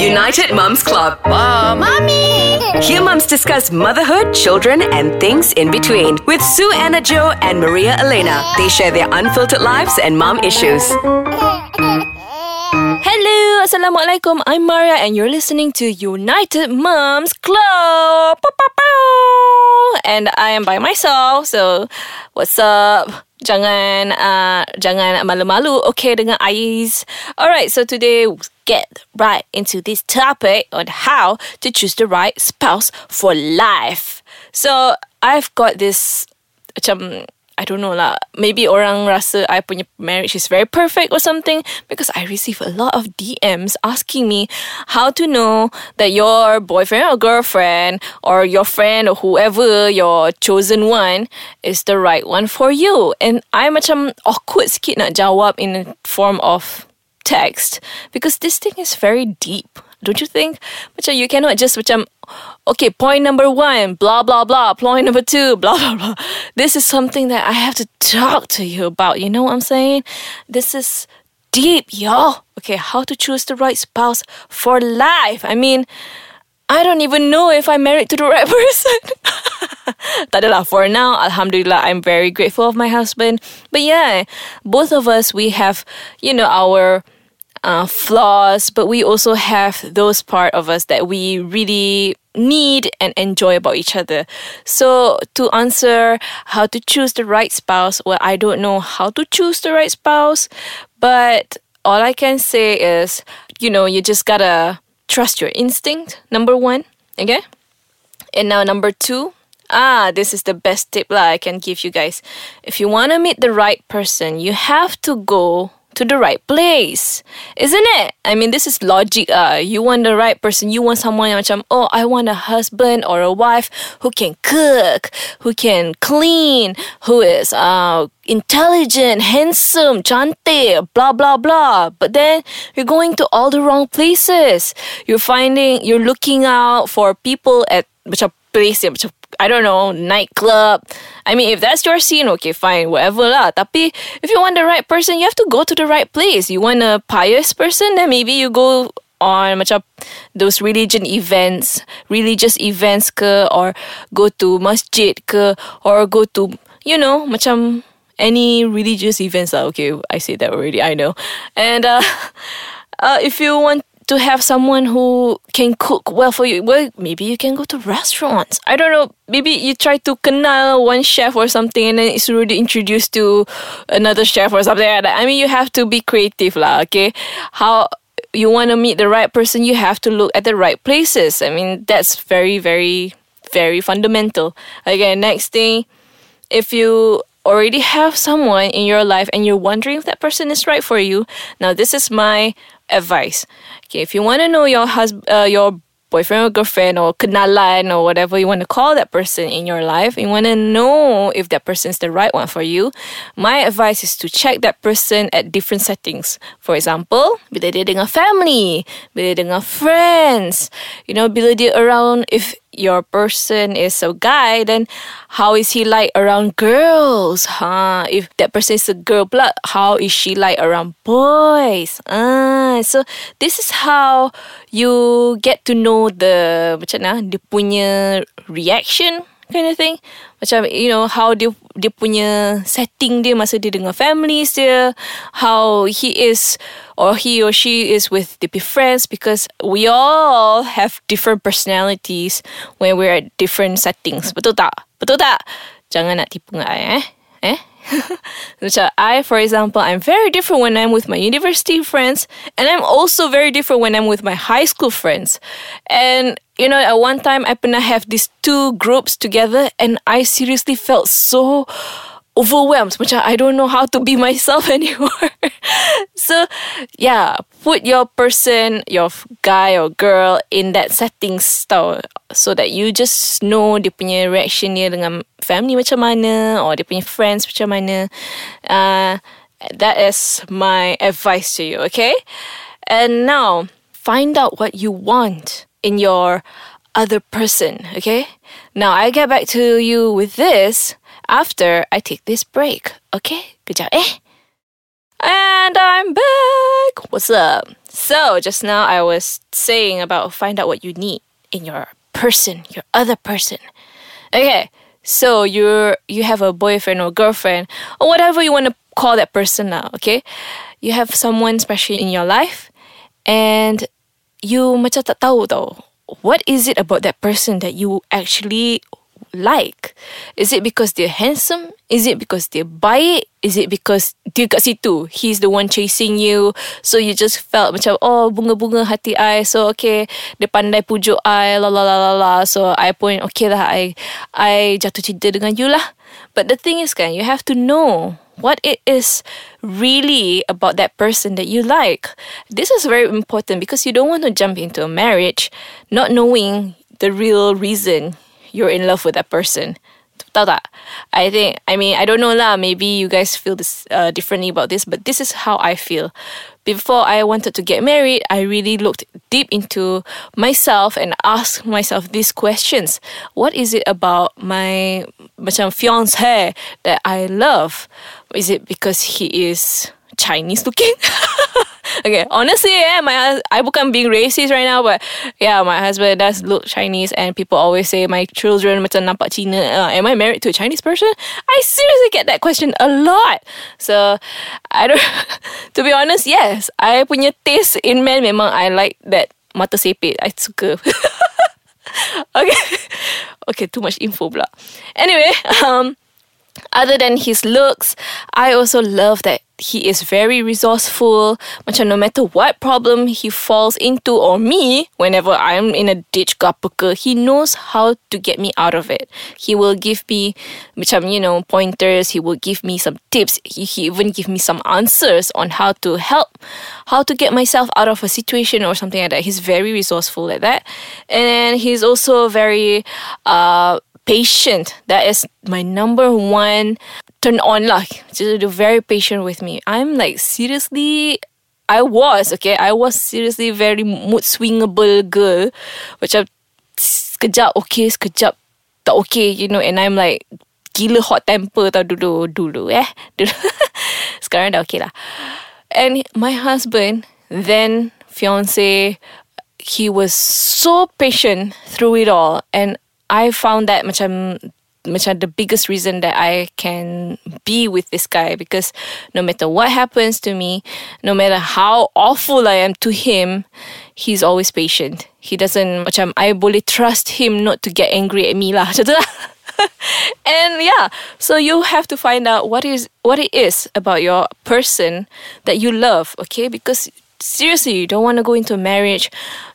United Moms Club. Mom. Mommy! Here mums discuss motherhood, children, and things in between. With Sue Anna Joe and Maria Elena. They share their unfiltered lives and mom issues. Hello, Assalamualaikum. I'm Maria and you're listening to United Moms Club. And I am by myself. So, what's up? Jangan uh, jangan malu-malu, okay dengan Ais. Alright, so today get right into this topic on how to choose the right spouse for life. So, I've got this macam I don't know lah. Maybe orang rasa I punya marriage is very perfect or something because I receive a lot of DMs asking me how to know that your boyfriend or girlfriend or your friend or whoever your chosen one is the right one for you. And I macam awkward sikit nak jawab in a form of text because this thing is very deep. Don't you think? Macam you cannot just macam okay, point number one, blah blah blah. Point number two, blah blah blah. This is something that I have to talk to you about. You know what I'm saying? This is deep, y'all. Okay, how to choose the right spouse for life. I mean, I don't even know if I'm married to the right person. Tak adalah. For now, Alhamdulillah, I'm very grateful of my husband. But yeah, both of us, we have, you know, our uh, flaws, but we also have those part of us that we really need and enjoy about each other. So to answer how to choose the right spouse, well, I don't know how to choose the right spouse, but all I can say is, you know, you just gotta trust your instinct. Number one, okay. And now number two, ah, this is the best tip lah I can give you guys. If you wanna meet the right person, you have to go to the right place. Isn't it? I mean, this is logic. Uh, you want the right person. You want someone yang oh, I want a husband or a wife who can cook, who can clean, who is uh, intelligent, handsome, cantik, blah, blah, blah. But then you're going to all the wrong places. You're finding, you're looking out for people at macam place yang I don't know, nightclub. I mean, if that's your scene, okay, fine, whatever lah. Tapi if you want the right person, you have to go to the right place. You want a pious person, then maybe you go on macam those religion events, religious events ke, or go to masjid ke, or go to, you know, macam any religious events lah. Okay, I said that already, I know. And uh, uh, if you want to have someone who can cook well for you. Well, maybe you can go to restaurants. I don't know. Maybe you try to kenal one chef or something and then it's already introduced to another chef or something like that. I mean, you have to be creative lah, okay? How you want to meet the right person, you have to look at the right places. I mean, that's very, very, very fundamental. Again, next thing, if you already have someone in your life and you're wondering if that person is right for you, now this is my advice. Okay, if you want to know your husband, uh, your boyfriend or girlfriend or kenalan or whatever you want to call that person in your life, you want to know if that person is the right one for you, my advice is to check that person at different settings. For example, bila dia dengan family, bila dia dengan friends, you know, bila dia around, if your person is a guy, then how is he like around girls? Huh? If that person is a girl pula, how is she like around boys? Ah, so this is how you get to know the macam mana dia punya reaction kind of thing. Macam you know how dia dia punya setting dia masa dia dengan families dia, how he is or he or she is with the friends because we all have different personalities when we're at different settings. Betul tak? Betul tak? Jangan nak tipu dengan I eh. Eh? Macam I, for example, I'm very different when I'm with my university friends, and I'm also very different when I'm with my high school friends. And you know, at one time I pernah have these two groups together, and I seriously felt so overwhelmed. Macam I don't know how to be myself anymore. so yeah, put your person, your guy or girl in that setting style so that you just know dia punya reaction dia dengan family macam mana or dia punya friends macam mana. Uh, that is my advice to you, okay? And now, find out what you want in your other person, okay? Now, I'll get back to you with this after I take this break, okay? Kejap eh. And I'm back. What's up? So, just now I was saying about find out what you need in your person, your other person. Okay. So, you're you have a boyfriend or girlfriend or whatever you want to call that person now, okay? You have someone special in your life and you macam tak tahu tau. What is it about that person that you actually like? Is it because they're handsome? Is it because they're baik? Is it because dia kat situ? He's the one chasing you. So you just felt macam, oh, bunga-bunga hati I. So, okay, dia pandai pujuk I, la la la la la. So, I pun, okay lah, I, I jatuh cinta dengan you lah. But the thing is kan, you have to know what it is really about that person that you like. This is very important because you don't want to jump into a marriage not knowing the real reason you're in love with that person. I think, I mean, I don't know lah. Maybe you guys feel this uh, differently about this, but this is how I feel. Before I wanted to get married, I really looked deep into myself and asked myself these questions. What is it about my macam fiance that I love? Is it because he is Chinese looking? okay, honestly, yeah, my I bukan being racist right now, but yeah, my husband does look Chinese, and people always say my children macam nampak Cina. Uh, am I married to a Chinese person? I seriously get that question a lot. So I don't. to be honest, yes, I punya taste in men memang I like that mata sepit. I suka. okay, okay, too much info pula. Anyway, um. Other than his looks, I also love that he is very resourceful. Macam no matter what problem he falls into or me, whenever I'm in a ditch ke he knows how to get me out of it. He will give me macam you know pointers. He will give me some tips. He, he even give me some answers on how to help, how to get myself out of a situation or something like that. He's very resourceful like that, and he's also very uh patient. That is my number one turn on lah. Just very patient with me. I'm like seriously I was okay. I was seriously very mood swingable girl. Macam sekejap okay, sekejap tak okay, you know. And I'm like gila hot temper tau dulu dulu eh. Dulu. Sekarang dah okay lah. And my husband then fiance he was so patient through it all and I found that macam macam the biggest reason that I can be with this guy because no matter what happens to me, no matter how awful I am to him, he's always patient. He doesn't macam I boleh trust him not to get angry at me. Lah. and yeah, so you have to find out what is what it is about your person that you love, okay? Because seriously you don't want to go into marriage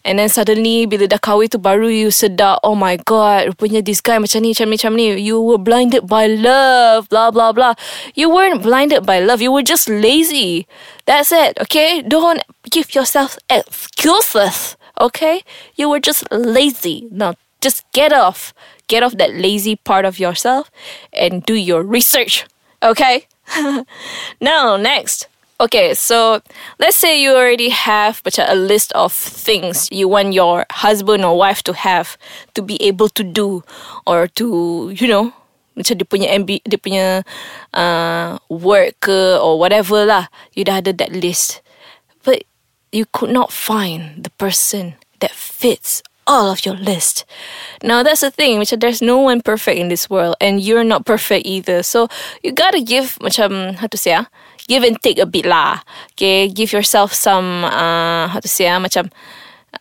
and then suddenly bila dah kahwin tu baru you sedar oh my god rupanya this guy macam ni macam ni macam ni. You were blinded by love blah blah blah. You weren't blinded by love you were just lazy. That's it okay? Don't give yourself excuses okay? You were just lazy. Now just get off. Get off that lazy part of yourself and do your research okay? Now next Okay, so let's say you already have macam a list of things you want your husband or wife to have to be able to do or to, you know, macam dia punya MB, dia punya uh, work ke or whatever lah. You dah ada that list. But you could not find the person that fits all of your list. Now that's the thing, macam there's no one perfect in this world and you're not perfect either. So you gotta give macam how to say ah, give and take a bit lah. Okay, give yourself some uh, how to say ah, macam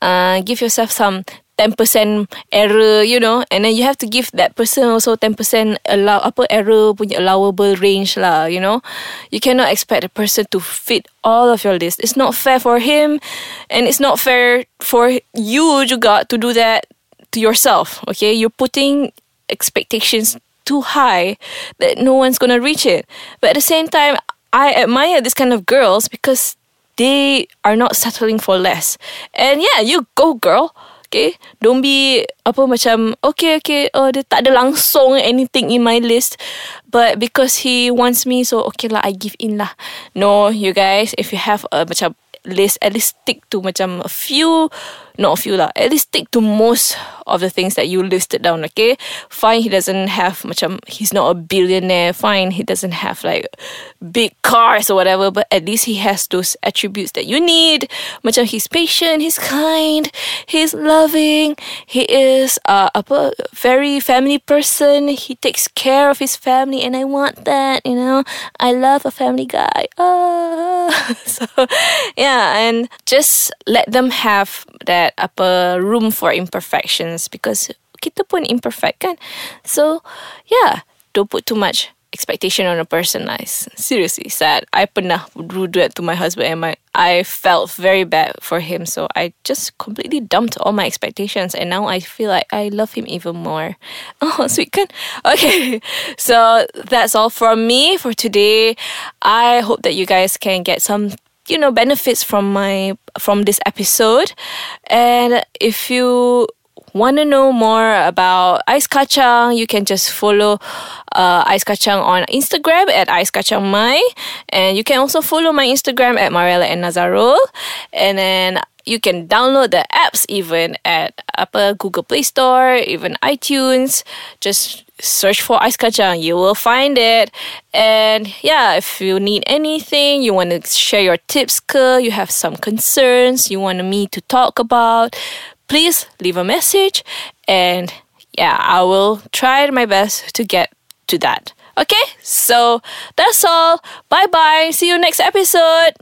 uh, give yourself some 10% error, you know, and then you have to give that person also 10% allow apa error punya allowable range lah, you know. You cannot expect a person to fit all of your list. It's not fair for him, and it's not fair for you juga to do that to yourself. Okay, you're putting expectations too high that no one's gonna reach it. But at the same time, I admire this kind of girls because they are not settling for less. And yeah, you go, girl. Okay, don't be apa macam okay okay oh dia tak ada langsung anything in my list, but because he wants me so okay lah I give in lah. No, you guys, if you have a macam list, at least stick to macam a few not a few lah. At least stick to most of the things that you listed down. Okay, fine. He doesn't have macam he's not a billionaire. Fine, he doesn't have like big cars or whatever. But at least he has those attributes that you need. Macam he's patient, he's kind, he's loving. He is uh, a very family person. He takes care of his family, and I want that. You know, I love a family guy. Ah. so yeah, and just let them have that apa room for imperfections because kita pun imperfect kan. So yeah, don't put too much expectation on a person. Nice, seriously sad. I pernah do that to my husband and my I felt very bad for him. So I just completely dumped all my expectations and now I feel like I love him even more. Oh, sweet kan? Okay, so that's all from me for today. I hope that you guys can get some you know benefits from my from this episode. And if you want to know more about Ice Kacang, you can just follow uh, Ice Kacang on Instagram at Ice Kacang Mai. And you can also follow my Instagram at Maria Elena Nazarul. And then you can download the apps even at apa, Google Play Store, even iTunes. Just search for Ice Kacang, you will find it. And yeah, if you need anything, you want to share your tips, you have some concerns, you want me to talk about, please leave a message and yeah, I will try my best to get to that. Okay, so that's all. Bye bye. See you next episode.